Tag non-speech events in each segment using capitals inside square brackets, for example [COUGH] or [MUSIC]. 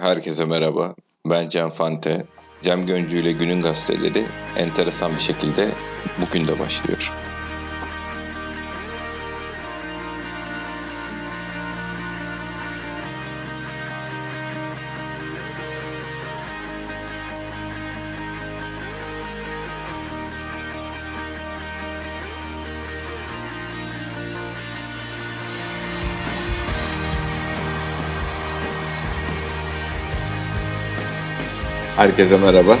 Herkese merhaba. Ben Cem Fante. Cem Göncü ile Günün Gazeteleri enteresan bir şekilde bugün de başlıyor. Herkese merhaba.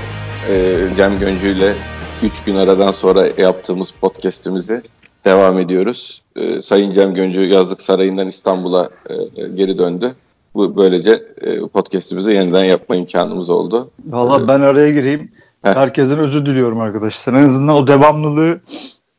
Ee, Cem Göncü ile 3 gün aradan sonra yaptığımız podcast'imize devam ediyoruz. Ee, Sayın Cem Göncü Yazlık Sarayı'ndan İstanbul'a e, geri döndü. Bu böylece e, podcast'imizi yeniden yapma imkanımız oldu. Valla ee, ben araya gireyim. Heh. Herkesten özür diliyorum arkadaşlar. En azından o devamlılığı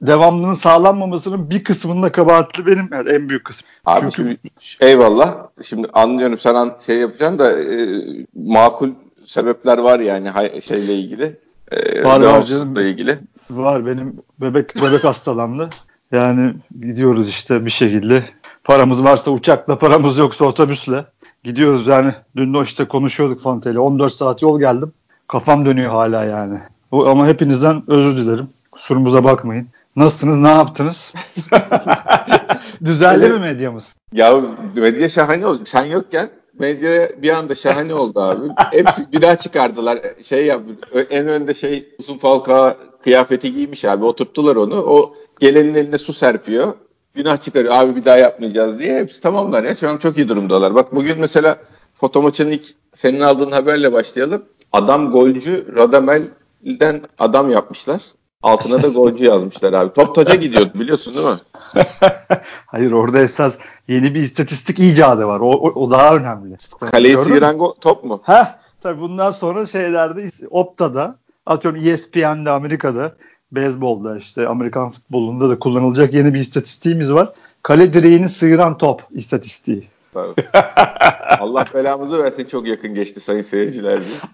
devamlılığın sağlanmamasının bir kısmının da kabahatli benim yani en büyük kısmı. Abi Çünkü... şimdi, eyvallah. Şimdi anlıyorum sen an, şey yapacaksın da e, makul sebepler var yani şeyle ilgili. E, var var canım. ilgili. Var benim bebek bebek hastalandı. Yani gidiyoruz işte bir şekilde. Paramız varsa uçakla, paramız yoksa otobüsle. Gidiyoruz yani. Dün de işte konuşuyorduk Fante'yle. 14 saat yol geldim. Kafam dönüyor hala yani. O, ama hepinizden özür dilerim. Kusurumuza bakmayın. Nasılsınız, ne yaptınız? [LAUGHS] Düzeldi mi medyamız? Ya medya şahane oldu. Sen yokken medya bir anda şahane oldu abi. Hepsi günah çıkardılar. Şey yap, en önde şey uzun falka kıyafeti giymiş abi. Oturttular onu. O gelenin eline su serpiyor. Günah çıkarıyor. Abi bir daha yapmayacağız diye. Hepsi tamamlar ya. Şu an çok iyi durumdalar. Bak bugün mesela foto maçının ilk senin aldığın haberle başlayalım. Adam golcü Radamel'den adam yapmışlar. Altına da golcü yazmışlar abi. Top taca gidiyordu biliyorsun değil mi? [LAUGHS] Hayır orada esas yeni bir istatistik icadı var. O, o, o daha önemli. Kaleyi sıyıran top mu? Heh, tabii bundan sonra şeylerde Opta'da atıyorum ESPN'de Amerika'da beyzbolda işte Amerikan futbolunda da kullanılacak yeni bir istatistiğimiz var. Kale direğini sıyıran top istatistiği. [LAUGHS] Allah belamızı versin çok yakın geçti sayın seyirciler. [LAUGHS]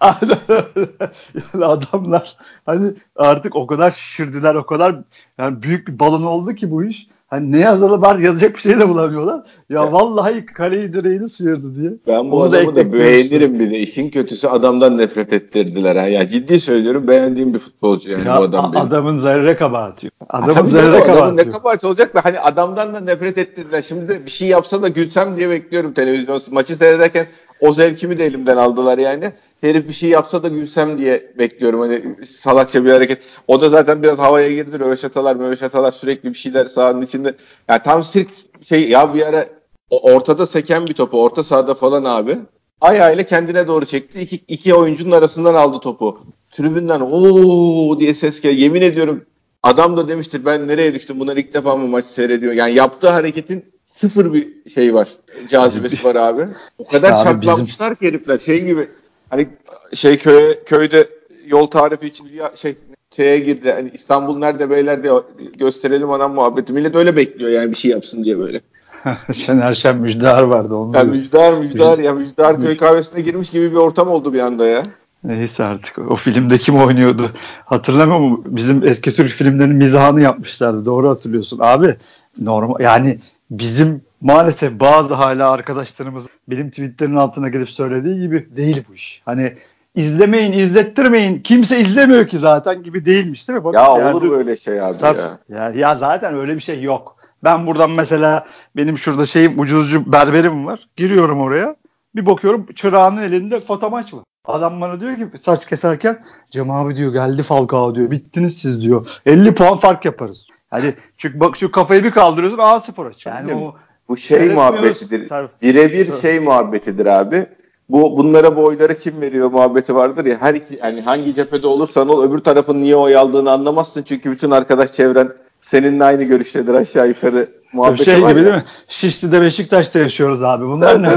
yani adamlar hani artık o kadar şişirdiler o kadar yani büyük bir balon oldu ki bu iş. Hani ne yazılı var yazacak bir şey de bulamıyorlar. Ya vallahi kaleyi direğini sıyırdı diye. Ben bu Onu adamı da, da beğenirim bir de. İşin kötüsü adamdan nefret ettirdiler. Ha. Ya ciddi söylüyorum beğendiğim bir futbolcu yani ya, bu adam benim. Adamın zerre kabahati. Adamın zerre kabahati. ne kabahati olacak da hani adamdan da nefret ettirdiler. Şimdi de bir şey yapsa da gülsem diye bekliyorum televizyon maçı seyrederken. O zevkimi de elimden aldılar yani herif bir şey yapsa da gülsem diye bekliyorum. Hani salakça bir hareket. O da zaten biraz havaya girdi. Röveşatalar, möveşatalar sürekli bir şeyler sahanın içinde. Yani tam sirk şey ya bir ara ortada seken bir topu orta sahada falan abi. Ayağıyla kendine doğru çekti. İki, iki oyuncunun arasından aldı topu. Tribünden ooo diye ses geldi. Yemin ediyorum adam da demiştir ben nereye düştüm bunlar ilk defa mı maç seyrediyor. Yani yaptığı hareketin sıfır bir şey var. Cazibesi var abi. O kadar işte şartlanmışlar bizim... ki herifler şey gibi hani şey köye köyde yol tarifi için şey şeye girdi. Hani İstanbul nerede beyler diye gösterelim anam muhabbeti. Millet öyle bekliyor yani bir şey yapsın diye böyle. [LAUGHS] Şener Şen Müjdar vardı. Onu ya Müjdar Müjdar ya Müjdar köy kahvesine girmiş gibi bir ortam oldu bir anda ya. Neyse artık o filmde kim oynuyordu hatırlamıyor mu? Bizim eski Türk filmlerinin mizahını yapmışlardı doğru hatırlıyorsun. Abi normal yani bizim maalesef bazı hala arkadaşlarımız benim tweetlerin altına gelip söylediği gibi değil bu iş. Hani izlemeyin, izlettirmeyin. Kimse izlemiyor ki zaten gibi değilmiş değil mi? Bak, ya yani, olur böyle şey abi sat, ya. ya. Ya zaten öyle bir şey yok. Ben buradan mesela benim şurada şeyim ucuzcu berberim var. Giriyorum oraya. Bir bakıyorum çırağının elinde fotomaç var. Adam bana diyor ki saç keserken Cem abi diyor geldi Falcao diyor. Bittiniz siz diyor. 50 puan fark yaparız. Hadi çünkü bak şu kafayı bir kaldırıyorsun A spor açıyor. Yani o bu şey muhabbetidir. Birebir şey muhabbetidir abi. Bu bunlara bu oyları kim veriyor muhabbeti vardır ya. Her iki yani hangi cephede olursan ol öbür tarafın niye oy aldığını anlamazsın çünkü bütün arkadaş çevren seninle aynı görüştedir aşağı yukarı muhabbeti şey var gibi ya. değil mi? Şişli'de Beşiktaş'ta yaşıyoruz abi. Bunlar ne? [LAUGHS]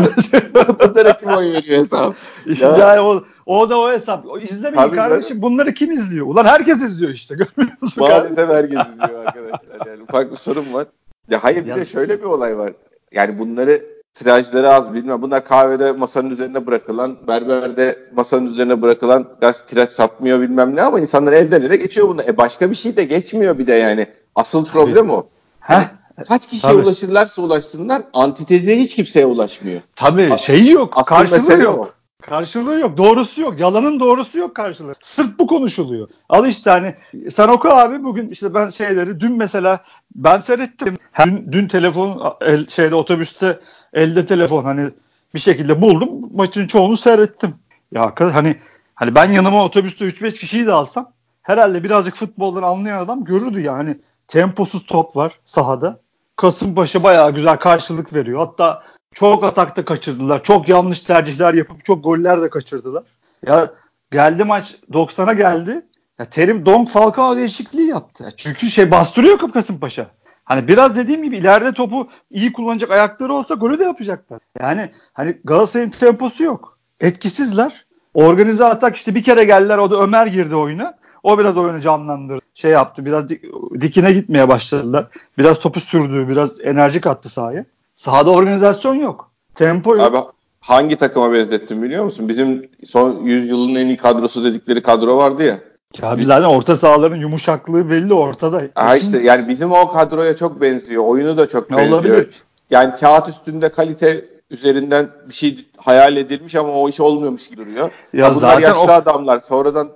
Bunlara kim oy veriyor hesap? ya. yani o, o da o hesap. O izlemeyin Tabii kardeşim. Ben... Bunları kim izliyor? Ulan herkes izliyor işte. [LAUGHS] Görmüyor musun? Maalesef herkes izliyor arkadaşlar. Yani ufak bir sorun var. Ya hayır bir de şöyle bir olay var. Yani bunları tirajları az bilmem. Bunlar kahvede masanın üzerine bırakılan, berberde masanın üzerine bırakılan gaz tiraj sapmıyor bilmem ne ama insanlar elden ele geçiyor bunu. E başka bir şey de geçmiyor bir de yani. Asıl Tabii. problem o. Heh. Kaç kişiye Tabii. ulaşırlarsa ulaşsınlar antitezeye hiç kimseye ulaşmıyor. Tabii şeyi yok. Asıl karşılığı yok. O. Karşılığı yok. Doğrusu yok. Yalanın doğrusu yok karşılığı. Sırf bu konuşuluyor. Al işte hani sen oku abi bugün işte ben şeyleri dün mesela ben seyrettim. Dün, dün telefon el, şeyde otobüste elde telefon hani bir şekilde buldum. Maçın çoğunu seyrettim. Ya arkadaş hani hani ben yanıma otobüste 3-5 kişiyi de alsam herhalde birazcık futboldan anlayan adam görürdü yani. Temposuz top var sahada. Kasımpaşa bayağı güzel karşılık veriyor. Hatta çok atakta kaçırdılar. Çok yanlış tercihler yapıp çok goller de kaçırdılar. Ya geldi maç 90'a geldi. Ya Terim Donk Falcao değişikliği yaptı. Çünkü şey bastırıyor Kasımpaşa. Hani biraz dediğim gibi ileride topu iyi kullanacak ayakları olsa golü de yapacaklar. Yani hani Galatasaray'ın temposu yok. Etkisizler. Organize atak işte bir kere geldiler o da Ömer girdi oyuna. O biraz oyunu canlandırdı. Şey yaptı biraz dikine gitmeye başladılar. Biraz topu sürdü, biraz enerji kattı sahaya. Sahada organizasyon yok. Tempo yok. Abi hangi takıma benzettim biliyor musun? Bizim son yüzyılın en iyi kadrosu dedikleri kadro vardı ya. Ya biz zaten orta sahaların yumuşaklığı belli ortada. Ha işte yani bizim o kadroya çok benziyor. Oyunu da çok benziyor. Olabilir. Yani kağıt üstünde kalite üzerinden bir şey hayal edilmiş ama o iş olmuyormuş gibi duruyor. Ya ha bunlar zaten yaşlı o... adamlar. Sonradan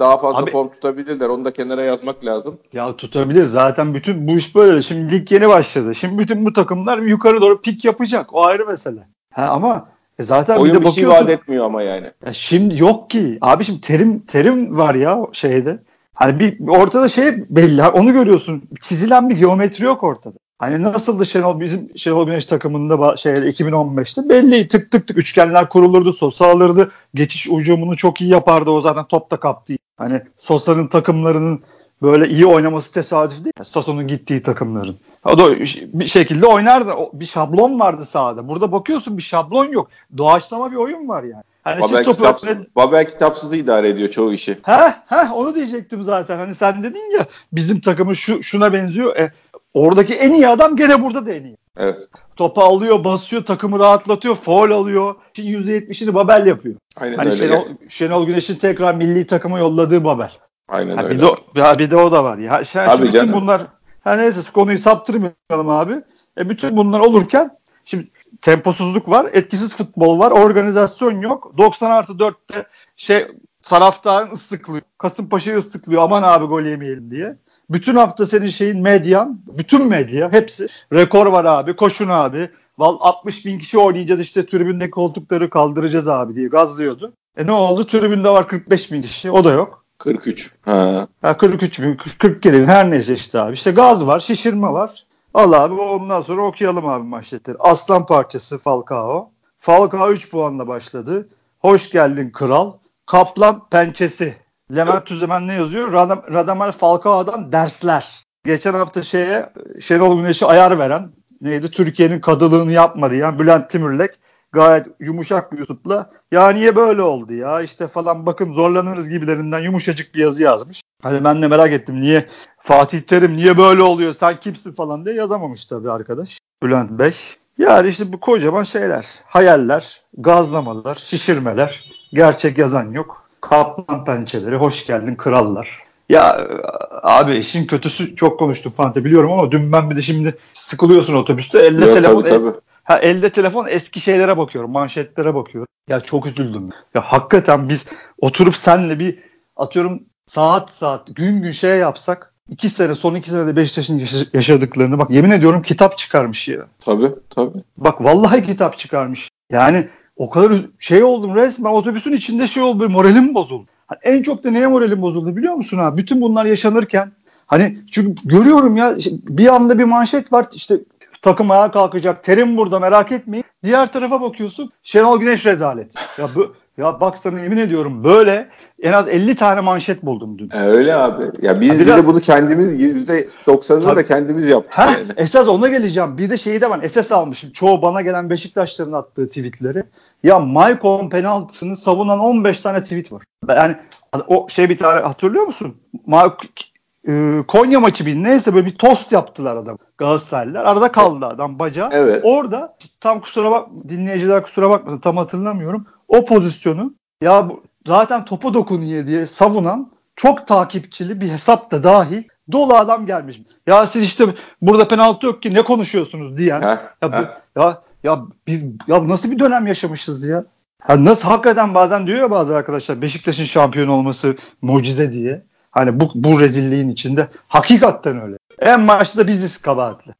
daha fazla Abi, form tutabilirler. Onu da kenara yazmak lazım. Ya tutabilir. Zaten bütün bu iş böyle. Şimdi lig yeni başladı. Şimdi bütün bu takımlar yukarı doğru pik yapacak. O ayrı mesele. Ha, ama e zaten Oyun bir de bir şey vaat etmiyor ama yani. Ya şimdi yok ki. Abi şimdi terim terim var ya şeyde. Hani bir ortada şey belli. Onu görüyorsun. Çizilen bir geometri yok ortada. Hani nasıldı Şenol bizim Şenol Güneş takımında şeyde 2015'te belli tık tık tık üçgenler kurulurdu. Sosa alırdı. Geçiş ucumunu çok iyi yapardı. O zaten top da kaptı. Hani Sosa'nın takımlarının böyle iyi oynaması tesadüf değil. Sosa'nın gittiği takımların. O da bir şekilde oynardı. Bir şablon vardı sahada. Burada bakıyorsun bir şablon yok. Doğaçlama bir oyun var yani. Hani Babel, topu kitapsız, öğren... Babel kitapsız idare ediyor çoğu işi. Ha ha onu diyecektim zaten. Hani sen dedin ya bizim takımı şu şuna benziyor. E, oradaki en iyi adam gene burada da en iyi. Evet. Topu alıyor, basıyor, takımı rahatlatıyor, foul alıyor. Şimdi %70'ini Babel yapıyor. Aynen hani öyle. Şenol, Şenol Güneş'in tekrar milli takıma yolladığı Babel. Aynen ha, öyle. Bir de, ya bir de o da var. Ya, yani Tabii bütün canım. bunlar ha neyse konuyu saptırmayalım abi. E bütün bunlar olurken şimdi temposuzluk var, etkisiz futbol var, organizasyon yok. 90 artı 4'te şey taraftarın ıslıklıyor. Kasımpaşa'yı ıslıklıyor aman abi gol yemeyelim diye. Bütün hafta senin şeyin medyan, bütün medya hepsi rekor var abi, koşun abi. Val 60 bin kişi oynayacağız işte tribünde koltukları kaldıracağız abi diye gazlıyordu. E ne oldu? Tribünde var 45 bin kişi. O da yok. 43. Ha. ha 43 bin, 40 bin her neyse işte abi. İşte gaz var, şişirme var. Al abi ondan sonra okuyalım abi manşetleri. Aslan parçası Falcao. Falcao 3 puanla başladı. Hoş geldin kral. Kaplan pençesi. Levent Tüzemen ne yazıyor? Radam, Radamel Falcao'dan dersler. Geçen hafta şeye Şenol Güneş'e ayar veren neydi? Türkiye'nin kadılığını yapmadı ya Bülent Timürlek gayet yumuşak bir üslupla ya niye böyle oldu ya işte falan bakın zorlanırız gibilerinden yumuşacık bir yazı yazmış. Hani ben de merak ettim niye Fatih Terim niye böyle oluyor sen kimsin falan diye yazamamış tabii arkadaş Bülent Bey. Yani işte bu kocaman şeyler, hayaller, gazlamalar, şişirmeler, gerçek yazan yok. Kaplan pençeleri, hoş geldin krallar. Ya abi işin kötüsü çok konuştum Fante biliyorum ama dün ben bir de şimdi sıkılıyorsun otobüste elde Yok, telefon tabii, tabii. Ha, elde telefon eski şeylere bakıyorum, manşetlere bakıyorum. Ya çok üzüldüm. Ya hakikaten biz oturup senle bir atıyorum saat saat gün gün şey yapsak iki sene son iki senede Beşiktaş'ın yaşadıklarını bak yemin ediyorum kitap çıkarmış ya. Tabii tabii. Bak vallahi kitap çıkarmış. Yani o kadar şey oldum resmen otobüsün içinde şey oldu moralim bozuldu. Hani en çok da neye moralim bozuldu biliyor musun ha? Bütün bunlar yaşanırken hani çünkü görüyorum ya bir anda bir manşet var işte takım ayağa kalkacak. Terim burada merak etmeyin. Diğer tarafa bakıyorsun Şenol Güneş rezalet. Ya bu ya bak sana yemin ediyorum böyle en az 50 tane manşet buldum dün. E, öyle abi. Ya biz biraz, de bunu kendimiz %90'ını da kendimiz yaptık. Ha, yani. Esas ona geleceğim. Bir de şeyi de var. Esas almışım. Çoğu bana gelen Beşiktaşların attığı tweetleri. Ya Maicon penaltısını savunan 15 tane tweet var. Yani o şey bir tane hatırlıyor musun? Ma e, Konya maçı bir neyse böyle bir tost yaptılar adam Galatasaraylılar. Arada kaldı adam bacağı. Evet. Orada tam kusura bak dinleyiciler kusura bakmasın tam hatırlamıyorum. O pozisyonu ya bu, zaten topa dokunuyor diye savunan çok takipçili bir hesap da dahil dolu adam gelmiş. Ya siz işte burada penaltı yok ki ne konuşuyorsunuz diyen. Heh, ya, bu, ya ya biz ya nasıl bir dönem yaşamışız ya? Ha nasıl hakikaten bazen diyor ya bazı arkadaşlar Beşiktaş'ın şampiyon olması mucize diye. Hani bu, bu rezilliğin içinde hakikaten öyle. En başta biziz kabahatli.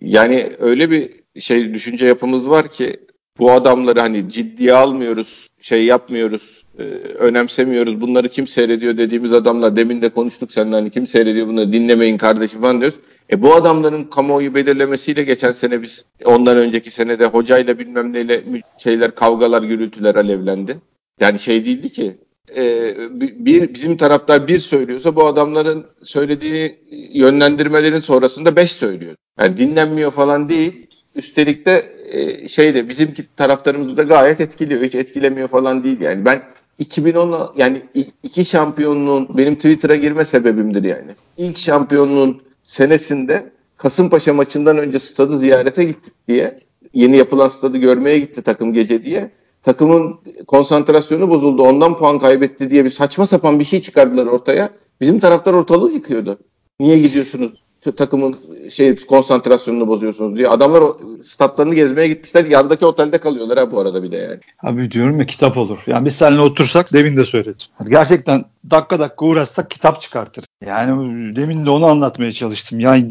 Yani öyle bir şey düşünce yapımız var ki bu adamları hani ciddiye almıyoruz, şey yapmıyoruz, e, önemsemiyoruz. Bunları kim seyrediyor dediğimiz adamlar demin de konuştuk seninle hani kim seyrediyor bunları dinlemeyin kardeşim falan diyoruz. E bu adamların kamuoyu belirlemesiyle geçen sene biz ondan önceki senede hocayla bilmem neyle şeyler kavgalar gürültüler alevlendi. Yani şey değildi ki e, bir bizim taraftar bir söylüyorsa bu adamların söylediği yönlendirmelerin sonrasında beş söylüyor. Yani dinlenmiyor falan değil. Üstelik de e, şeyde bizimki taraftarımızı da gayet etkiliyor. Hiç etkilemiyor falan değil yani. Ben 2010 yani iki şampiyonluğun benim Twitter'a girme sebebimdir yani. İlk şampiyonluğun senesinde Kasımpaşa maçından önce stadı ziyarete gittik diye yeni yapılan stadı görmeye gitti takım gece diye. Takımın konsantrasyonu bozuldu. Ondan puan kaybetti diye bir saçma sapan bir şey çıkardılar ortaya. Bizim taraftar ortalığı yıkıyordu. Niye gidiyorsunuz? Takımın şey konsantrasyonunu bozuyorsunuz diye. Adamlar statlarını gezmeye gitmişler. Yandaki otelde kalıyorlar ha bu arada bir de yani. Abi diyorum ya kitap olur. Yani biz seninle otursak demin de söyledim. Gerçekten dakika dakika uğraşsak kitap çıkartır. Yani demin de onu anlatmaya çalıştım. Yani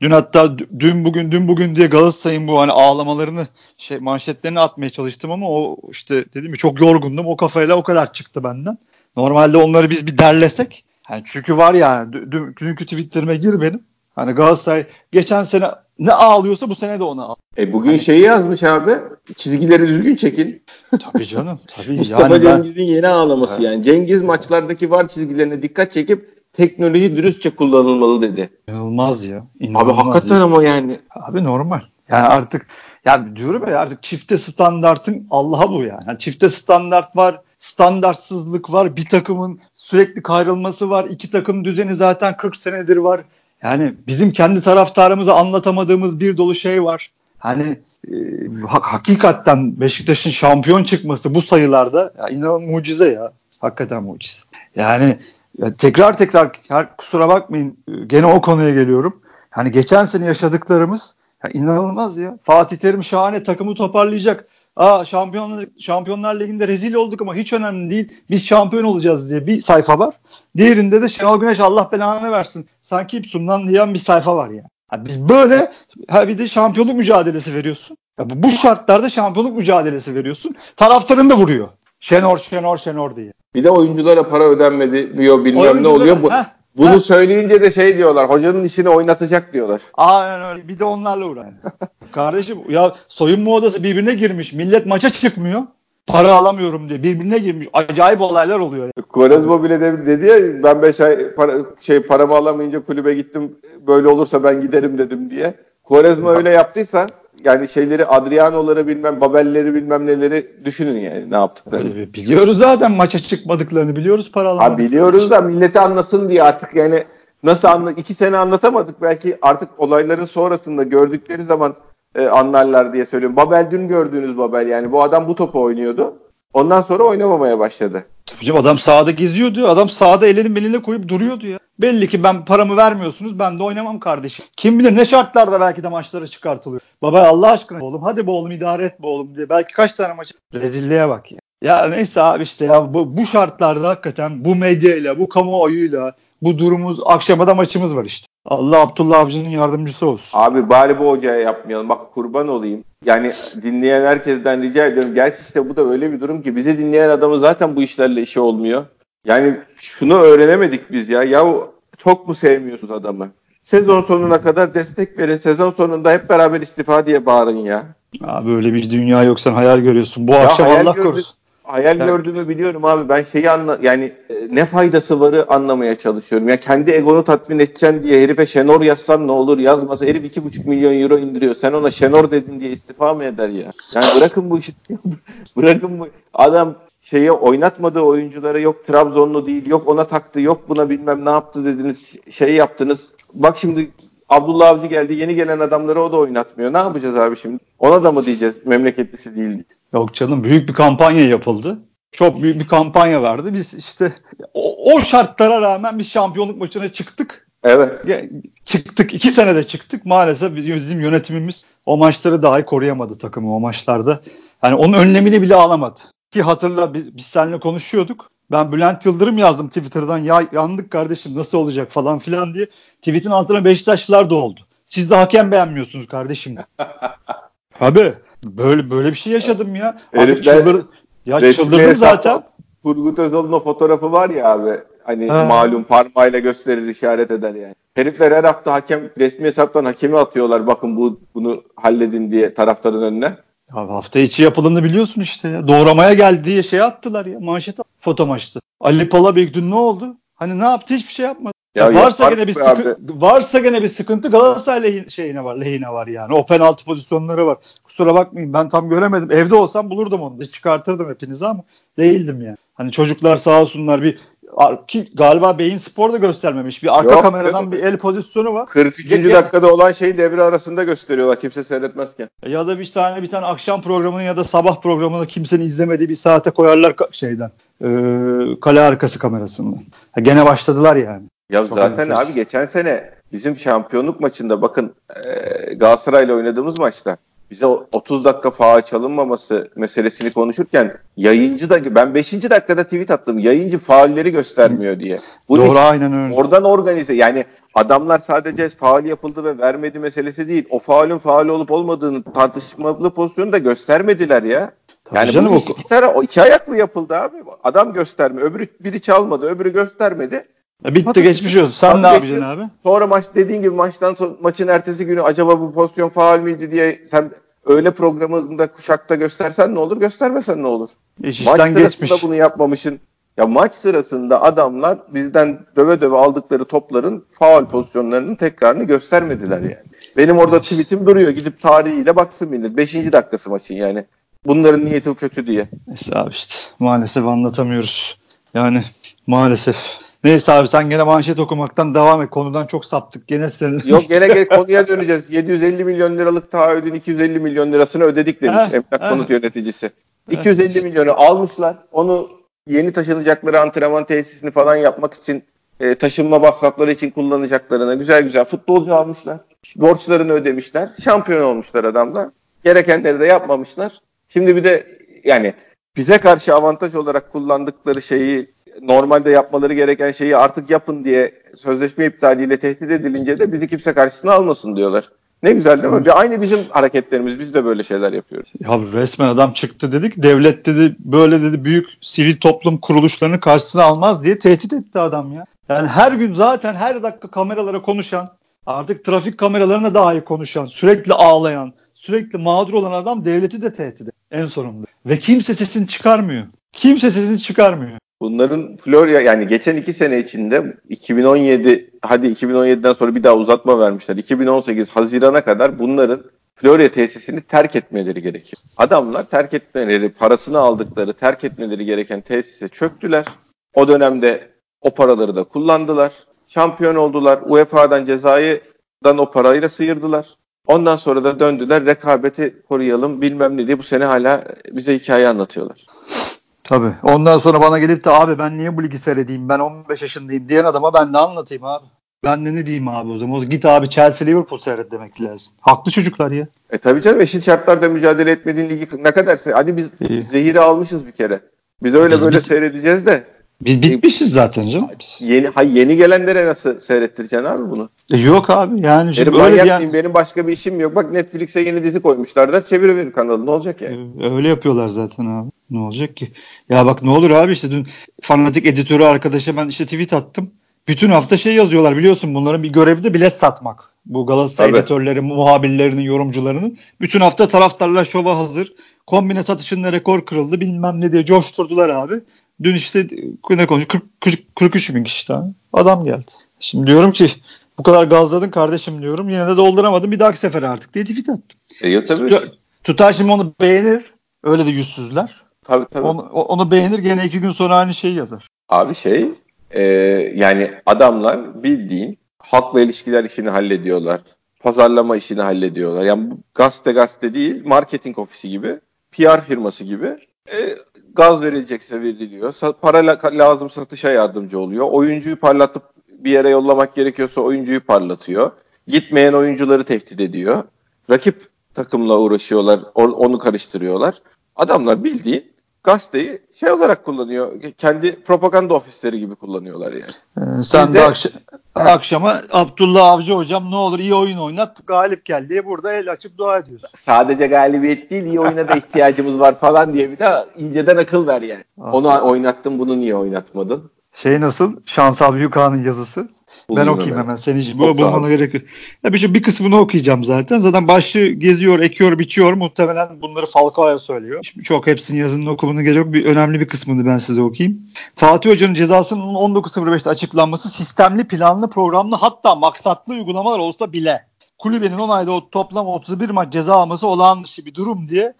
dün hatta dün bugün dün bugün diye Galatasaray'ın bu hani ağlamalarını şey manşetlerini atmaya çalıştım ama o işte dedim mi çok yorgundum. O kafayla o kadar çıktı benden. Normalde onları biz bir derlesek yani çünkü var ya dün, dünkü Twitter'ime gir benim. Hani Galatasaray geçen sene ne ağlıyorsa bu sene de ona ağlıyor. E bugün hani... şeyi yazmış abi. Çizgileri düzgün çekin. Tabii canım. Tabii. [LAUGHS] Mustafa yani Cengiz'in ben... yeni ağlaması evet. yani. Cengiz maçlardaki var çizgilerine dikkat çekip teknoloji dürüstçe kullanılmalı dedi. İnanılmaz ya. İnanılmaz abi hakikaten ya. ama yani. Abi normal. Yani artık yani diyorum ya artık çifte standartın Allah'a bu yani. yani. Çifte standart var, standartsızlık var, bir takımın sürekli kayrılması var, iki takım düzeni zaten 40 senedir var. Yani bizim kendi taraftarımıza anlatamadığımız bir dolu şey var. Hani e, hakikaten Beşiktaş'ın şampiyon çıkması bu sayılarda ya inan mucize ya. Hakikaten mucize. Yani ya tekrar tekrar her, kusura bakmayın e, gene o konuya geliyorum. Hani geçen sene yaşadıklarımız ya inanılmaz ya. Fatih Terim şahane takımı toparlayacak. Aa şampiyonlar, şampiyonlar liginde rezil olduk ama hiç önemli değil. Biz şampiyon olacağız diye bir sayfa var. Diğerinde de Şenol Güneş Allah belanı versin. Sanki İpsum'dan diyen bir sayfa var yani. yani biz böyle ha bir de şampiyonluk mücadelesi veriyorsun. Ya bu, bu şartlarda şampiyonluk mücadelesi veriyorsun. Taraftarın da vuruyor. Şenor, Şenor, Şenor diye. Bir de oyunculara para ödenmedi diyor bilmem ne oluyor. Bu, heh, bunu söyleyince de şey diyorlar. Hocanın işini oynatacak diyorlar. Aynen öyle. Bir de onlarla uğraş. [LAUGHS] Kardeşim ya soyunma odası birbirine girmiş. Millet maça çıkmıyor para alamıyorum diye birbirine girmiş. Acayip olaylar oluyor. Quaresma bile dedi, dedi ya ben 5 ay para, şey paramı alamayınca kulübe gittim. Böyle olursa ben giderim dedim diye. Quaresma öyle yaptıysa yani şeyleri Adriano'ları bilmem Babel'leri bilmem neleri düşünün yani ne yaptıklarını. Biliyoruz zaten maça çıkmadıklarını biliyoruz para alamadıklarını. biliyoruz da milleti anlasın diye artık yani nasıl anla iki sene anlatamadık belki artık olayların sonrasında gördükleri zaman e, anlarlar diye söylüyorum. Babel dün gördüğünüz Babel yani bu adam bu topu oynuyordu. Ondan sonra oynamamaya başladı. Tabii canım adam sahada geziyordu. Adam sahada elini beline koyup duruyordu ya. Belli ki ben paramı vermiyorsunuz ben de oynamam kardeşim. Kim bilir ne şartlarda belki de maçlara çıkartılıyor. Baba Allah aşkına oğlum hadi be oğlum idare et be oğlum diye. Belki kaç tane maç. Rezilliğe bak ya. Ya neyse abi işte ya bu, bu şartlarda hakikaten bu medyayla, bu kamuoyuyla, bu durumumuz akşama da maçımız var işte. Allah Abdullah Avcı'nın yardımcısı olsun. Abi bari bu hocaya yapmayalım. Bak kurban olayım. Yani dinleyen herkesten rica ediyorum. Gerçi işte bu da öyle bir durum ki bizi dinleyen adamı zaten bu işlerle işi olmuyor. Yani şunu öğrenemedik biz ya. Ya çok mu sevmiyorsunuz adamı? Sezon sonuna kadar destek verin. Sezon sonunda hep beraber istifa diye bağırın ya. Abi öyle bir dünya yoksan hayal görüyorsun. Bu ya akşam Allah korusun hayal yani, gördüğümü biliyorum abi. Ben şeyi anla yani e, ne faydası varı anlamaya çalışıyorum. Ya kendi egonu tatmin edeceksin diye herife Şenor yazsan ne olur yazmasa herif iki buçuk milyon euro indiriyor. Sen ona Şenor dedin diye istifa mı eder ya? Yani bırakın bu işi. [LAUGHS] bırakın bu. Adam şeye oynatmadığı oyunculara yok Trabzonlu değil, yok ona taktı, yok buna bilmem ne yaptı dediniz, şey yaptınız. Bak şimdi Abdullah Avcı geldi. Yeni gelen adamları o da oynatmıyor. Ne yapacağız abi şimdi? Ona da mı diyeceğiz memleketlisi değil? Yok canım büyük bir kampanya yapıldı. Çok büyük bir kampanya vardı. Biz işte o, o şartlara rağmen biz şampiyonluk maçına çıktık. Evet. Çıktık. iki senede çıktık. Maalesef bizim yönetimimiz o maçları dahi koruyamadı takımı o maçlarda. Yani onun önlemini bile alamadı. Ki hatırla biz, biz seninle konuşuyorduk. Ben Bülent Yıldırım yazdım Twitter'dan ya yandık kardeşim nasıl olacak falan filan diye. Tweet'in altına Beşiktaşlılar da oldu. Siz de hakem beğenmiyorsunuz kardeşim. [LAUGHS] Abi böyle böyle bir şey yaşadım ya. Artık çıldır, ya çıldırdım zaten. Turgut Özal'ın o fotoğrafı var ya abi. Hani ha. malum parmağıyla gösterir işaret eder yani. Herifler her hafta hakem resmi hesaptan hakemi atıyorlar. Bakın bu bunu halledin diye taraftarın önüne. Abi hafta içi yapılanını biliyorsun işte ya. Doğramaya geldi diye şey attılar ya. Manşet foto maçtı. Ali Palabeyk dün ne oldu? Hani ne yaptı? Hiçbir şey yapmadı. Ya, varsa gene bir sıkı, varsa gene bir sıkıntı Galatasaray lehine, şeyine var, lehine var yani. O penaltı pozisyonları var. Kusura bakmayın ben tam göremedim. Evde olsam bulurdum onu. Çıkartırdım hepinizi ama değildim yani. Hani çocuklar sağ olsunlar bir ki galiba Beyin Spor da göstermemiş. Bir arka Yok, kameradan bir el pozisyonu var. 43. Ge- dakikada olan şeyi devre arasında gösteriyorlar kimse seyretmezken. Ya da bir tane bir tane akşam programını ya da sabah programını kimsenin izlemediği bir saate koyarlar şeyden. E, kale arkası kamerasından. Ha, gene başladılar yani. Ya Çok zaten enteresan. abi geçen sene bizim şampiyonluk maçında bakın e, Galatasaray'la oynadığımız maçta bize 30 dakika faal çalınmaması meselesini konuşurken yayıncı da ben 5. dakikada tweet attım. Yayıncı faulleri göstermiyor diye. Bu Doğru aynen öyle. Oradan organize yani adamlar sadece faal yapıldı ve vermedi meselesi değil. O faulün faal olup olmadığını tartışmalı pozisyonu da göstermediler ya. Tabii yani canım, bu iş iki, tane, o iki ayaklı yapıldı abi. Adam gösterme. Öbürü biri çalmadı. Öbürü göstermedi. Bitti Fakat, geçmiş olsun. Sen ne yapacaksın abi? Sonra maç dediğin gibi maçtan sonra, maçın ertesi günü acaba bu pozisyon faal miydi diye sen öyle programında kuşakta göstersen ne olur göstermesen ne olur? İş maç sırasında geçmiş. bunu yapmamışın. Ya maç sırasında adamlar bizden döve döve aldıkları topların faal pozisyonlarının tekrarını göstermediler yani. Benim orada tweetim duruyor. Gidip tarihiyle baksın millet. Beşinci dakikası maçın yani. Bunların niyeti kötü diye. Neyse abi işte maalesef anlatamıyoruz. Yani maalesef. Neyse abi sen gene manşet okumaktan devam et. Konudan çok saptık. Gene senin. Yok gene, gene [LAUGHS] konuya döneceğiz. 750 milyon liralık taahhüdün 250 milyon lirasını ödedik demiş heh, emlak heh. konut yöneticisi. 250 milyonu almışlar. Onu yeni taşınacakları antrenman tesisini falan yapmak için e, taşınma masrafları için kullanacaklarına güzel güzel futbolcu almışlar. Borçlarını ödemişler. Şampiyon olmuşlar adamlar. Gerekenleri de yapmamışlar. Şimdi bir de yani bize karşı avantaj olarak kullandıkları şeyi normalde yapmaları gereken şeyi artık yapın diye sözleşme iptaliyle tehdit edilince de bizi kimse karşısına almasın diyorlar. Ne güzel değil mi? Bir aynı bizim hareketlerimiz. Biz de böyle şeyler yapıyoruz. Ya resmen adam çıktı dedik. Devlet dedi böyle dedi büyük sivil toplum kuruluşlarını karşısına almaz diye tehdit etti adam ya. Yani her gün zaten her dakika kameralara konuşan, artık trafik kameralarına dahi konuşan, sürekli ağlayan, sürekli mağdur olan adam devleti de tehdit ediyor en sonunda. Ve kimse sesini çıkarmıyor. Kimse sesini çıkarmıyor. Bunların Florya yani geçen iki sene içinde 2017 hadi 2017'den sonra bir daha uzatma vermişler. 2018 Haziran'a kadar bunların Florya tesisini terk etmeleri gerekiyor. Adamlar terk etmeleri, parasını aldıkları, terk etmeleri gereken tesise çöktüler. O dönemde o paraları da kullandılar. Şampiyon oldular. UEFA'dan cezayıdan o parayla sıyırdılar. Ondan sonra da döndüler rekabeti koruyalım bilmem ne diye bu sene hala bize hikaye anlatıyorlar. Tabii. Ondan sonra bana gelip de abi ben niye bu ligi seyredeyim ben 15 yaşındayım diyen adama ben ne anlatayım abi. Ben de ne diyeyim abi o zaman? Git abi Chelsea Liverpool seyret demek lazım. Haklı çocuklar ya. E tabii canım eşit şartlarda mücadele etmediğin ligi ne kadar hadi biz İyi. zehiri almışız bir kere. Biz öyle biz böyle bit- seyredeceğiz de. Biz bitmişiz zaten canım. Yeni hay yeni gelenlere nasıl seyrettireceksin abi bunu? E yok abi yani şimdi benim öyle yani... benim başka bir işim yok. Bak Netflix'e yeni dizi koymuşlar da çeviriverir kanalı. Ne olacak yani? E, öyle yapıyorlar zaten abi. Ne olacak ki? Ya bak ne olur abi işte dün fanatik editörü arkadaşa ben işte tweet attım. Bütün hafta şey yazıyorlar biliyorsun bunların bir görevi de bilet satmak. Bu Galatasaray Tabii. editörleri, muhabirlerinin, yorumcularının. Bütün hafta taraftarlar şova hazır. Kombine satışında rekor kırıldı bilmem ne diye coşturdular abi. Dün işte ne konuşuyor? 40, 40, 43 bin kişi tane adam geldi. Şimdi diyorum ki bu kadar gazladın kardeşim diyorum. Yine de dolduramadım. Bir dahaki sefer artık diye tweet attım. E, yok tabii. Tutar, tutar şimdi onu beğenir. Öyle de yüzsüzler. Tabii tabii. Onu, onu beğenir gene iki gün sonra aynı şeyi yazar. Abi şey e, yani adamlar bildiğin halkla ilişkiler işini hallediyorlar. Pazarlama işini hallediyorlar. Yani gazete gazete değil marketing ofisi gibi PR firması gibi e, gaz verilecekse veriliyor. Para la- lazım satışa yardımcı oluyor. Oyuncuyu parlatıp bir yere yollamak gerekiyorsa oyuncuyu parlatıyor. Gitmeyen oyuncuları tehdit ediyor. Rakip takımla uğraşıyorlar. Onu karıştırıyorlar. Adamlar bildiğin gazeteyi şey olarak kullanıyor. Kendi propaganda ofisleri gibi kullanıyorlar yani. Ee, sen de, de akş- akşama Abdullah Avcı hocam ne olur iyi oyun oynat galip gel diye burada el açıp dua ediyorsun. Sadece galibiyet değil iyi oyuna da [LAUGHS] ihtiyacımız var falan diye bir de inceden akıl ver yani. Onu oynattın bunu niye oynatmadın? Şey nasıl? Şansal Büyükağa'nın yazısı. Bulayım ben okuyayım hemen, hemen Seniciğim. Bu bulmana gerek yok. Ya bir, şey, bir kısmını okuyacağım zaten. Zaten başlığı geziyor, ekiyor, biçiyor. Muhtemelen bunları Falcao'ya söylüyor. Şimdi çok hepsinin yazının okumunu gerek yok. Bir önemli bir kısmını ben size okuyayım. Fatih Hoca'nın cezasının 19.05'te açıklanması sistemli, planlı, programlı hatta maksatlı uygulamalar olsa bile kulübenin 10 ayda toplam 31 maç ceza alması olağan dışı bir durum diye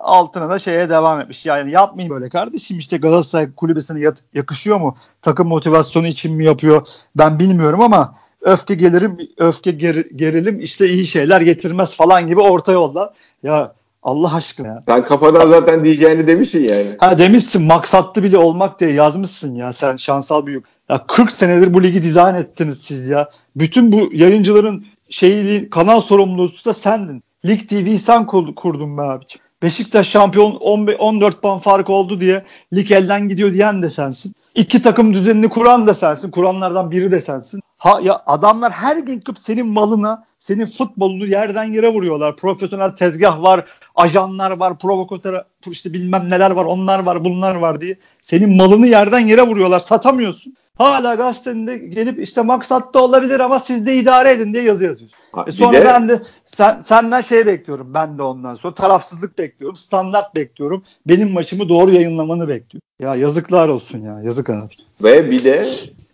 altına da şeye devam etmiş. Yani yapmayın böyle kardeşim işte Galatasaray kulübesine yakışıyor mu? Takım motivasyonu için mi yapıyor? Ben bilmiyorum ama öfke gelirim, öfke ger- gerilim işte iyi şeyler getirmez falan gibi orta yolda. Ya Allah aşkına ya. Ben kafadan zaten diyeceğini demişsin yani. Ha demişsin maksatlı bile olmak diye yazmışsın ya sen şansal büyük. Ya 40 senedir bu ligi dizayn ettiniz siz ya. Bütün bu yayıncıların şeyi kanal sorumlusu da sendin. Lig TV sen kurdun be abiciğim. Beşiktaş şampiyon 15, 14 puan fark oldu diye lig elden gidiyor diyen de sensin. İki takım düzenini kuran da sensin. Kuranlardan biri de sensin. Ha ya adamlar her gün kıp senin malına, senin futbolunu yerden yere vuruyorlar. Profesyonel tezgah var, ajanlar var, provokatör işte bilmem neler var, onlar var, bunlar var diye. Senin malını yerden yere vuruyorlar. Satamıyorsun. Hala gazetende gelip işte maksatta olabilir ama siz de idare edin diye yazı yazıyorsun. e sonra de, ben de sen, senden şey bekliyorum ben de ondan sonra tarafsızlık bekliyorum, standart bekliyorum. Benim maçımı doğru yayınlamanı bekliyorum. Ya yazıklar olsun ya yazık abi. Ve bir de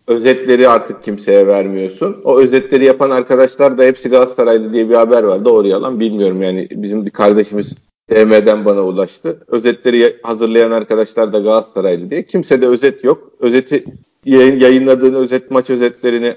özetleri artık kimseye vermiyorsun. O özetleri yapan arkadaşlar da hepsi Galatasaraylı diye bir haber var. Doğru yalan bilmiyorum yani bizim bir kardeşimiz TM'den bana ulaştı. Özetleri hazırlayan arkadaşlar da Galatasaraylı diye. Kimse de özet yok. Özeti yayınladığın özet maç özetlerini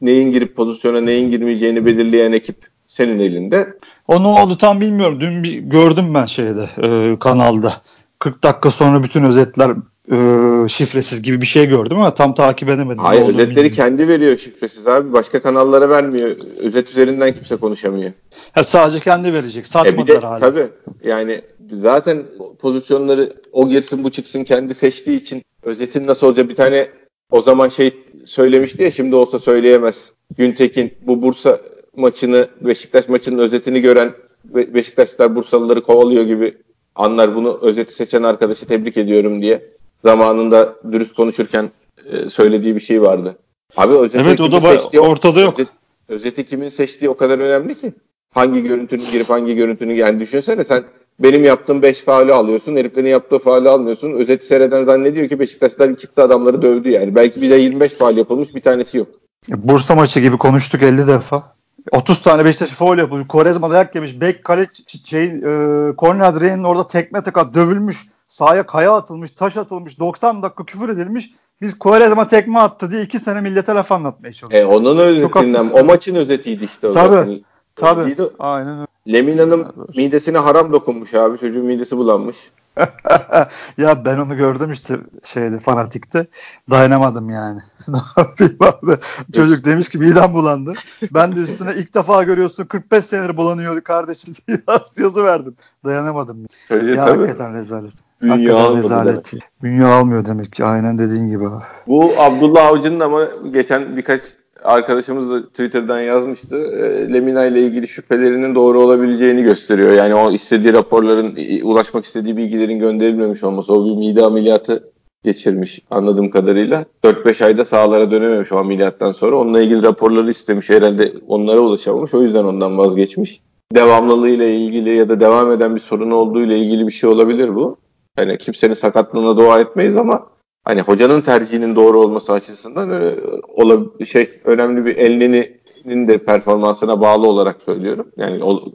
neyin girip pozisyona neyin girmeyeceğini belirleyen ekip senin elinde. O ne oldu tam bilmiyorum. Dün bir gördüm ben şeyde e, kanalda. 40 dakika sonra bütün özetler e, şifresiz gibi bir şey gördüm ama tam takip edemedim. Hayır özetleri bilmiyorum. kendi veriyor şifresiz abi. Başka kanallara vermiyor. Özet üzerinden kimse konuşamıyor. Ha, sadece kendi verecek. Satmadılar e de, hala. Tabii. Yani zaten pozisyonları o girsin bu çıksın kendi seçtiği için özetin nasıl olacak bir tane o zaman şey söylemişti ya şimdi olsa söyleyemez. Güntekin bu Bursa maçını Beşiktaş maçının özetini gören Beşiktaşlar Bursalıları kovalıyor gibi anlar bunu özeti seçen arkadaşı tebrik ediyorum diye zamanında dürüst konuşurken e, söylediği bir şey vardı. Abi özeti evet, o da seçtiği, ortada yok. Özet, özeti kimin seçtiği o kadar önemli ki. Hangi görüntünün girip hangi görüntünün yani düşünsene sen benim yaptığım 5 faali alıyorsun. Heriflerin yaptığı faali almıyorsun. Özeti seyreden zannediyor ki Beşiktaşlar çıktı adamları dövdü yani. Belki bize 25 faal yapılmış bir tanesi yok. Bursa maçı gibi konuştuk 50 defa. 30 tane Beşiktaş faul yapılmış. Korezma dayak yemiş. Bek kale şey, e, orada tekme taka dövülmüş. Sahaya kaya atılmış, taş atılmış. 90 dakika küfür edilmiş. Biz Kovarezma tekme attı diye 2 sene millete laf anlatmaya çalıştık. E, onun özetinden. O maçın özetiydi işte. O Tabii. Zaten. Tabii. Aynen öyle. Lemina'nın midesine haram dokunmuş abi. Çocuğun midesi bulanmış. [LAUGHS] ya ben onu gördüm işte şeyde fanatikte. Dayanamadım yani. [LAUGHS] ne yapayım abi? Çocuk demiş ki midem bulandı. Ben de üstüne ilk defa görüyorsun 45 senedir bulanıyor kardeşim [LAUGHS] diye yazı verdim. Dayanamadım. Öyle ya tabii. hakikaten rezalet. Dünya hakikaten rezalet. Dünya almıyor demek ki. Aynen dediğin gibi abi. Bu Abdullah Avcı'nın ama geçen birkaç arkadaşımız da Twitter'dan yazmıştı. E, Lemina ile ilgili şüphelerinin doğru olabileceğini gösteriyor. Yani o istediği raporların, ulaşmak istediği bilgilerin gönderilmemiş olması. O bir mide ameliyatı geçirmiş anladığım kadarıyla. 4-5 ayda sahalara dönememiş o ameliyattan sonra. Onunla ilgili raporları istemiş. Herhalde onlara ulaşamamış. O yüzden ondan vazgeçmiş. Devamlılığıyla ilgili ya da devam eden bir sorun olduğu ile ilgili bir şey olabilir bu. Yani kimsenin sakatlığına dua etmeyiz ama hani hocanın tercihinin doğru olması açısından öyle, ola, şey önemli bir elinin de performansına bağlı olarak söylüyorum. Yani ol,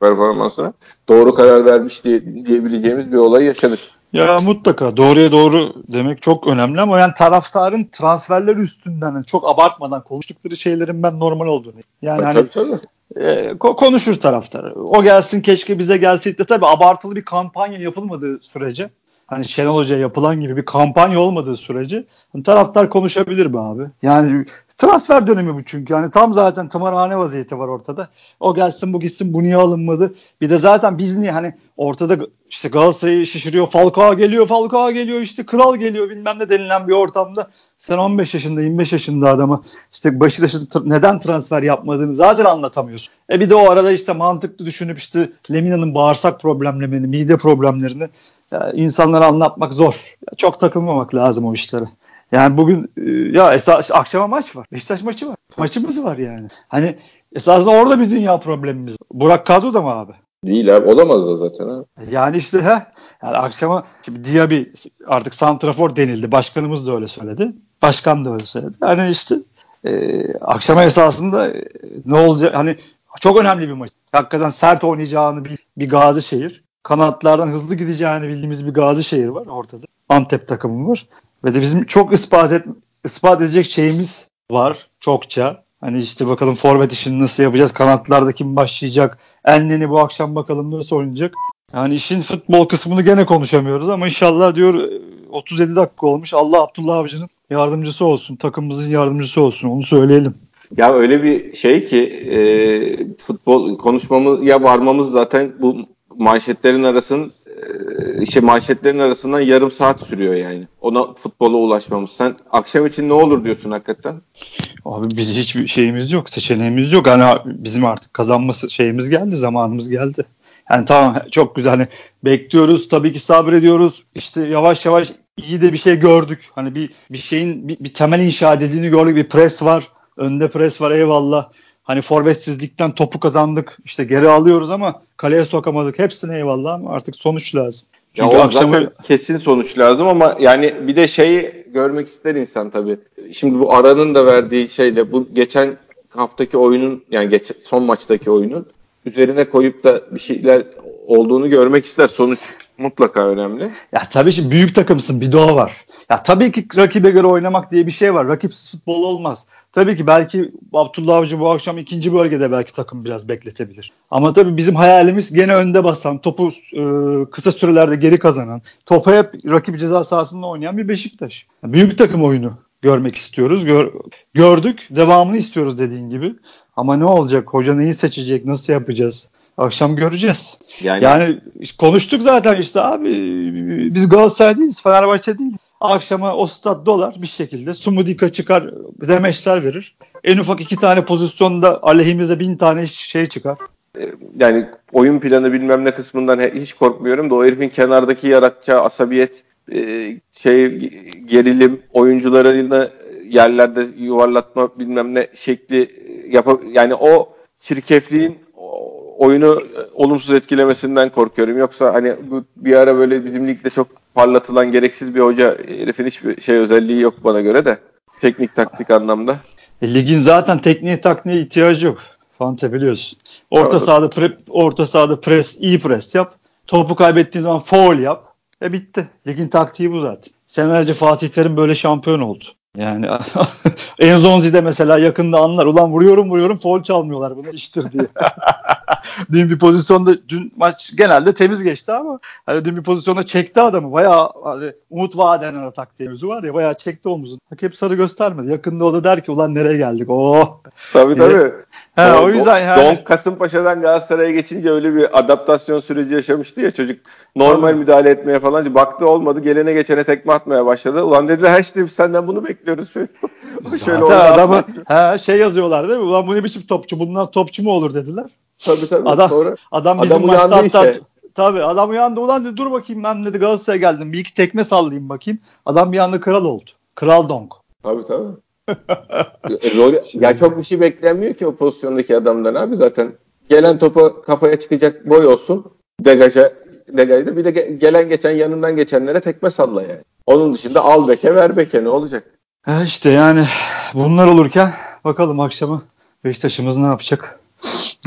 performansına doğru karar vermiş diye, diyebileceğimiz bir olay yaşadık. Ya mutlaka doğruya doğru demek çok önemli ama yani taraftarın transferleri üstünden yani çok abartmadan konuştukları şeylerin ben normal olduğunu. Yani tabii, hani tabii. E, konuşur taraftar. O gelsin keşke bize gelseydi de tabii abartılı bir kampanya yapılmadığı sürece hani Şenol Hoca'ya yapılan gibi bir kampanya olmadığı sürece hani taraftar konuşabilir mi abi? Yani transfer dönemi bu çünkü. Yani tam zaten tımarhane vaziyeti var ortada. O gelsin bu gitsin bu niye alınmadı? Bir de zaten biz niye hani ortada işte Galatasaray'ı şişiriyor. Falcao geliyor, Falcao geliyor işte kral geliyor bilmem ne denilen bir ortamda sen 15 yaşında 25 yaşında adama işte Beşiktaş'ın neden transfer yapmadığını zaten anlatamıyorsun. E bir de o arada işte mantıklı düşünüp işte Lemina'nın bağırsak problemlerini, mide problemlerini ya insanlara anlatmak zor. Ya çok takılmamak lazım o işlere. Yani bugün e, ya esas akşama maç var. Beşiktaş maçı var. Maçımız var yani. Hani esasında orada bir dünya problemimiz. Burak kadro da mı abi? Değil abi olamaz da zaten abi. Yani işte ha yani akşama şimdi Diaby artık santrafor denildi. Başkanımız da öyle söyledi. Başkan da öyle söyledi. Hani işte e, akşama esasında e, ne olacak hani çok önemli bir maç. Hakikaten sert oynayacağını bir, bir Gazi şehir. Kanatlardan hızlı gideceğini bildiğimiz bir Gazi şehir var ortada. Antep takımı var. Ve de bizim çok ispat, et, ispat edecek şeyimiz var çokça. Hani işte bakalım forvet işini nasıl yapacağız? Kanatlarda kim başlayacak? Enleni bu akşam bakalım nasıl oynayacak? Yani işin futbol kısmını gene konuşamıyoruz ama inşallah diyor 37 dakika olmuş. Allah Abdullah Avcı'nın yardımcısı olsun. Takımımızın yardımcısı olsun. Onu söyleyelim. Ya öyle bir şey ki e, futbol konuşmamız ya varmamız zaten bu manşetlerin arasının e, işte manşetlerin arasından yarım saat sürüyor yani. Ona futbola ulaşmamız. Sen akşam için ne olur diyorsun hakikaten? Abi biz hiçbir şeyimiz yok, seçeneğimiz yok. Hani bizim artık kazanması şeyimiz geldi, zamanımız geldi. Yani tamam çok güzel hani bekliyoruz tabii ki sabrediyoruz. İşte yavaş yavaş iyi de bir şey gördük. Hani bir bir şeyin bir, bir temel inşa edildiğini gördük. Bir pres var. Önde pres var eyvallah. Hani forvetsizlikten topu kazandık. İşte geri alıyoruz ama kaleye sokamadık. Hepsine eyvallah ama artık sonuç lazım. Çünkü ya akşam zaten kesin sonuç lazım ama yani bir de şeyi görmek ister insan tabii. Şimdi bu aranın da verdiği şeyle bu geçen haftaki oyunun yani geç, son maçtaki oyunun üzerine koyup da bir şeyler olduğunu görmek ister. Sonuç mutlaka önemli. Ya tabii şimdi büyük takımsın bir doğa var. Ya tabii ki rakibe göre oynamak diye bir şey var. Rakipsiz futbol olmaz. Tabii ki belki Abdullah Avcı bu akşam ikinci bölgede belki takım biraz bekletebilir. Ama tabii bizim hayalimiz gene önde basan, topu e, kısa sürelerde geri kazanan, topa hep rakip ceza sahasında oynayan bir Beşiktaş. Büyük takım oyunu görmek istiyoruz. Gör, gördük. Devamını istiyoruz dediğin gibi. Ama ne olacak? Hoca neyi seçecek? Nasıl yapacağız? Akşam göreceğiz. Yani, yani konuştuk zaten işte abi. Biz Galatasaray değiliz, Fenerbahçe değiliz. Akşama o stat dolar bir şekilde. Sumudika çıkar, demeçler verir. En ufak iki tane pozisyonda aleyhimize bin tane şey çıkar. Ee, yani oyun planı bilmem ne kısmından hiç korkmuyorum da o herifin kenardaki yaratacağı asabiyet, e, şey gerilim, oyuncularıyla yerlerde yuvarlatma bilmem ne şekli e, yap yani o çirkefliğin oyunu olumsuz etkilemesinden korkuyorum. Yoksa hani bu bir ara böyle bizim ligde çok parlatılan gereksiz bir hoca herifin hiçbir şey özelliği yok bana göre de. Teknik taktik anlamda. E, ligin zaten tekniğe takniğe ihtiyacı yok. Fante biliyorsun. Orta evet. sahada pre, orta sahada pres, iyi pres yap. Topu kaybettiğin zaman foul yap. E bitti. Ligin taktiği bu zaten. Senelerce Fatih Terim böyle şampiyon oldu. Yani [LAUGHS] Enzonzi de mesela yakında anlar. Ulan vuruyorum vuruyorum foul çalmıyorlar bunu iştir diye. [LAUGHS] dün bir pozisyonda dün maç genelde temiz geçti ama hani dün bir pozisyonda çekti adamı. Bayağı hani, umut vadenen atak diye var ya bayağı çekti omuzunu. Hakem sarı göstermedi. Yakında o da der ki ulan nereye geldik? Oh. Tabii tabii. He, o, o yüzden yani. Don Kasımpaşa'dan Galatasaray'a geçince öyle bir adaptasyon süreci yaşamıştı ya çocuk. Normal Tabii. müdahale etmeye falan. Baktı olmadı. Gelene geçene tekme atmaya başladı. Ulan dediler her işte senden bunu bekliyoruz. [LAUGHS] Şöyle adamı he, şey yazıyorlar değil mi? Ulan bu ne biçim topçu? Bunlar topçu mu olur dediler. Tabii tabii. Adam, Sonra adam bizim adam maçta hatta işte. Tabii adam uyandı ulan dedi dur bakayım ben dedi Galatasaray'a geldim bir iki tekme sallayayım bakayım. Adam bir anda kral oldu. Kral donk. Tabii tabii. Rol, ya çok bir şey beklenmiyor ki o pozisyondaki adamdan abi zaten. Gelen topa kafaya çıkacak boy olsun. Degaja, degajda bir de gelen geçen yanından geçenlere tekme salla yani. Onun dışında al beke ver beke ne olacak? Ha işte yani bunlar olurken bakalım akşamı Beşiktaş'ımız ne yapacak?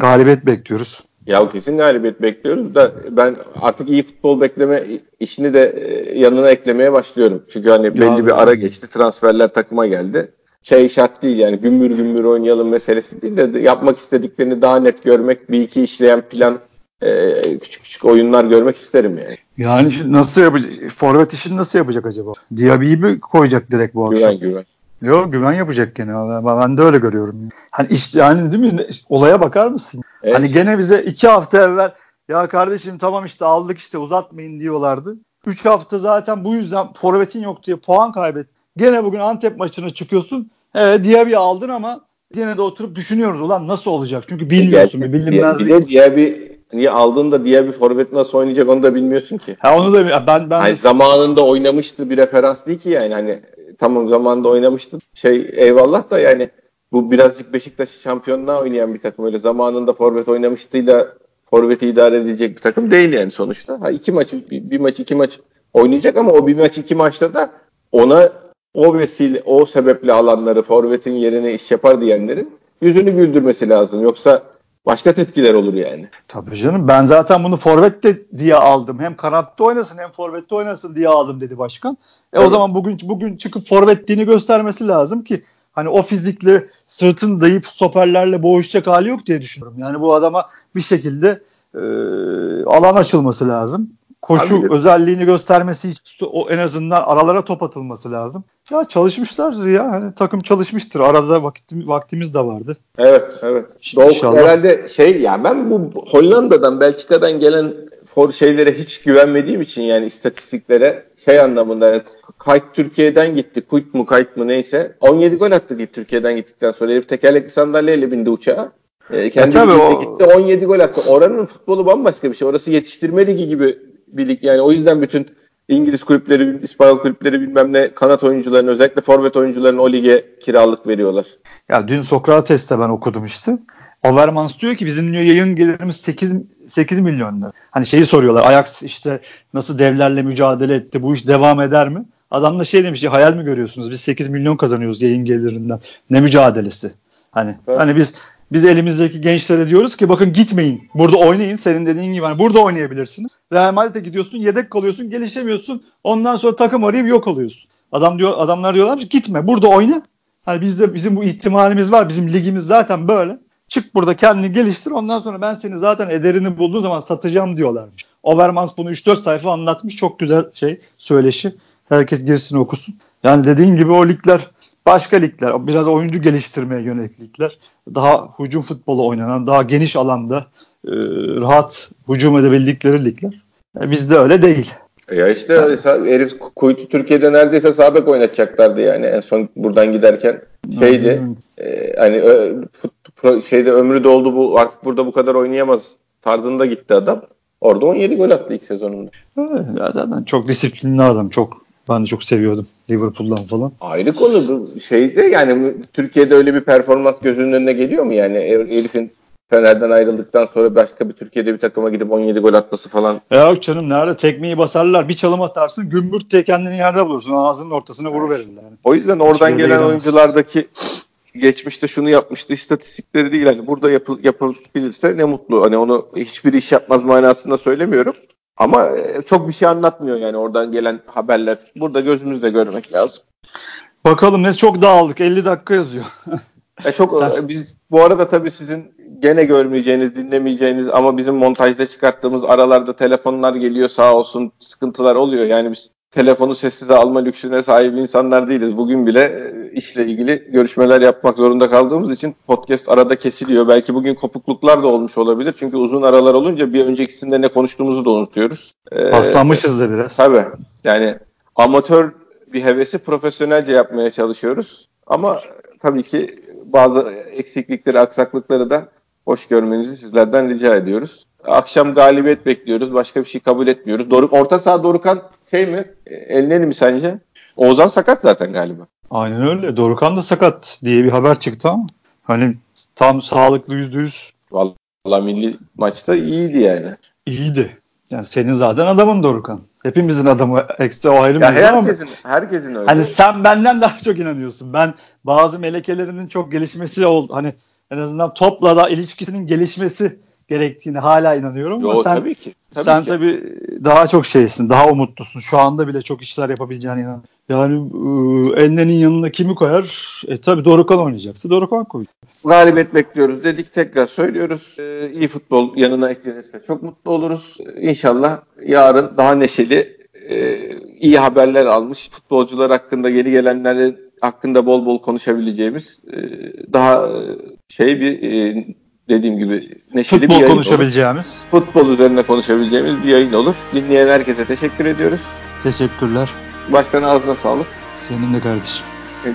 Galibiyet bekliyoruz. Ya kesin galibiyet bekliyoruz da ben artık iyi futbol bekleme işini de e, yanına eklemeye başlıyorum. Çünkü hani belli ya bir ara geçti. Transferler takıma geldi. Şey şart değil yani gümbür gümbür oynayalım meselesi değil de yapmak istediklerini daha net görmek, bir iki işleyen plan, e, küçük küçük oyunlar görmek isterim yani. Yani nasıl yapacak? Forvet işini nasıl yapacak acaba? Diaby'i mi koyacak direkt bu akşam? Güven güven. Yok güven yapacak gene. Ben de öyle görüyorum. Hani işte yani değil mi? Olaya bakar mısın? Evet. Hani gene bize iki hafta evvel ya kardeşim tamam işte aldık işte uzatmayın diyorlardı. Üç hafta zaten bu yüzden forvetin yok diye puan kaybet. Gene bugün Antep maçına çıkıyorsun. Evet Diaby'i aldın ama gene de oturup düşünüyoruz ulan nasıl olacak? Çünkü bilmiyorsun bir bilinmezlik. Bir de Diaby niye aldığında Diaby forvet nasıl oynayacak onu da bilmiyorsun ki. Ha onu da ben ben hani zamanında oynamıştı bir referans değil ki yani hani tamam zamanında oynamıştı. Şey eyvallah da yani bu birazcık Beşiktaş'ı şampiyonluğa oynayan bir takım. Öyle zamanında forvet oynamıştıyla forveti idare edecek bir takım değil yani sonuçta. Ha iki maç bir, bir maç iki maç oynayacak ama o bir maç iki maçta da ona o vesile o sebeple alanları forvetin yerine iş yapar diyenlerin yüzünü güldürmesi lazım. Yoksa başka tepkiler olur yani. Tabii canım ben zaten bunu forvet de diye aldım. Hem kanatta oynasın hem forvette oynasın diye aldım dedi başkan. E evet. o zaman bugün bugün çıkıp forvetliğini göstermesi lazım ki hani o fizikle sırtını dayayıp stoperlerle boğuşacak hali yok diye düşünüyorum. Yani bu adama bir şekilde e, alan açılması lazım koşu Abi, özelliğini göstermesi için o en azından aralara top atılması lazım. Ya çalışmışlar ya. Hani takım çalışmıştır. Arada vakit, vaktimiz de vardı. Evet, evet. Doğu herhalde şey ya ben bu Hollanda'dan, Belçika'dan gelen for şeylere hiç güvenmediğim için yani istatistiklere şey anlamında yani Kayıt Türkiye'den gitti. Kuyt mu kayıt mı neyse. 17 gol attı gitti Türkiye'den gittikten sonra. Herif tekerlekli sandalyeyle bindi uçağa. E, kendi e, o... gitti 17 gol attı. Oranın futbolu bambaşka bir şey. Orası yetiştirme ligi gibi bir lig. Yani o yüzden bütün İngiliz kulüpleri, İspanyol kulüpleri bilmem ne kanat oyuncularının özellikle forvet oyuncularının o lige kiralık veriyorlar. Ya dün Sokrates'te ben okudum işte. Overmans diyor ki bizim diyor yayın gelirimiz 8 8 milyon lira. Hani şeyi soruyorlar. Ajax işte nasıl devlerle mücadele etti? Bu iş devam eder mi? Adam da şey demiş ya hayal mi görüyorsunuz? Biz 8 milyon kazanıyoruz yayın gelirinden. Ne mücadelesi? Hani evet. hani biz biz elimizdeki gençlere diyoruz ki bakın gitmeyin. Burada oynayın. Senin dediğin gibi hani burada oynayabilirsiniz. Real Madrid'e gidiyorsun, yedek kalıyorsun, gelişemiyorsun. Ondan sonra takım arayıp yok oluyorsun. Adam diyor adamlar diyorlar ki gitme. Burada oyna. Hani bizde bizim bu ihtimalimiz var. Bizim ligimiz zaten böyle. Çık burada kendini geliştir. Ondan sonra ben seni zaten ederini bulduğun zaman satacağım diyorlarmış. Overmans bunu 3-4 sayfa anlatmış. Çok güzel şey söyleşi. Herkes girsin okusun. Yani dediğin gibi o ligler başka ligler, biraz oyuncu geliştirmeye yönelik ligler, daha hücum futbolu oynanan, daha geniş alanda e, rahat hücum edebildikleri ligler. E, bizde öyle değil. Ya işte yani. herif Kuytu Türkiye'de neredeyse sabek oynatacaklardı yani en son buradan giderken şeydi e, hani fut, şeyde ömrü doldu bu artık burada bu kadar oynayamaz tarzında gitti adam. Orada 17 gol attı ilk sezonunda. Evet, ya zaten çok disiplinli adam. Çok ben de çok seviyordum Liverpool'dan falan. Ayrı konu bu şeyde yani Türkiye'de öyle bir performans gözünün önüne geliyor mu yani Elif'in Fener'den ayrıldıktan sonra başka bir Türkiye'de bir takıma gidip 17 gol atması falan. Ya yok canım nerede tekmeyi basarlar bir çalım atarsın gümbürt diye kendini yerde bulursun ağzının ortasına vuruverirler. Yani. O yüzden oradan gelen inanılmaz. oyunculardaki geçmişte şunu yapmıştı istatistikleri değil hani burada yapıl, yapılabilirse ne mutlu. Hani onu hiçbir iş yapmaz manasında söylemiyorum. Ama e, çok bir şey anlatmıyor yani oradan gelen haberler. Burada gözümüzle görmek lazım. Bakalım ne çok dağıldık. 50 dakika yazıyor. e çok [LAUGHS] Sen... biz bu arada tabii sizin gene görmeyeceğiniz, dinlemeyeceğiniz ama bizim montajda çıkarttığımız aralarda telefonlar geliyor sağ olsun sıkıntılar oluyor. Yani biz telefonu sessize alma lüksüne sahip insanlar değiliz. Bugün bile e, işle ilgili görüşmeler yapmak zorunda kaldığımız için podcast arada kesiliyor. Belki bugün kopukluklar da olmuş olabilir. Çünkü uzun aralar olunca bir öncekisinde ne konuştuğumuzu da unutuyoruz. Ee, Paslanmışız da biraz. Tabii. Yani amatör bir hevesi profesyonelce yapmaya çalışıyoruz. Ama tabii ki bazı eksiklikleri, aksaklıkları da hoş görmenizi sizlerden rica ediyoruz. Akşam galibiyet bekliyoruz. Başka bir şey kabul etmiyoruz. Doruk, orta saha Dorukan şey mi? E, Elneni mi sence? Oğuzhan sakat zaten galiba. Aynen öyle. Dorukan da sakat diye bir haber çıktı ama hani tam sağlıklı yüzde yüz. Valla milli maçta iyiydi yani. İyiydi. Yani senin zaten adamın Dorukan. Hepimizin adamı ekstra o ayrı ya herkesin, ama herkesin öyle. Hani sen benden daha çok inanıyorsun. Ben bazı melekelerinin çok gelişmesi oldu. Hani en azından topla da ilişkisinin gelişmesi gerektiğini hala inanıyorum. Yo, ama sen, tabii ki. Tabii sen ki. tabii daha çok şeysin, daha umutlusun. Şu anda bile çok işler yapabileceğine inan. Yani e, Enne'nin yanına kimi koyar? E tabii Dorukan oynayacaksa Dorukan koy. Galibiyet bekliyoruz dedik tekrar söylüyoruz. Ee, iyi futbol yanına eklenirse çok mutlu oluruz. İnşallah yarın daha neşeli e, iyi haberler almış futbolcular hakkında yeni gelenlerin hakkında bol bol konuşabileceğimiz e, daha e, şey bir e, dediğim gibi neşeli Futbol bir yayın konuşabileceğimiz. olur. Futbol üzerine konuşabileceğimiz bir yayın olur. Dinleyen herkese teşekkür ediyoruz. Teşekkürler. Başkan ağzına sağlık. Senin de kardeşim.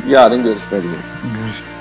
Yarın görüşmek üzere. Görüşürüz.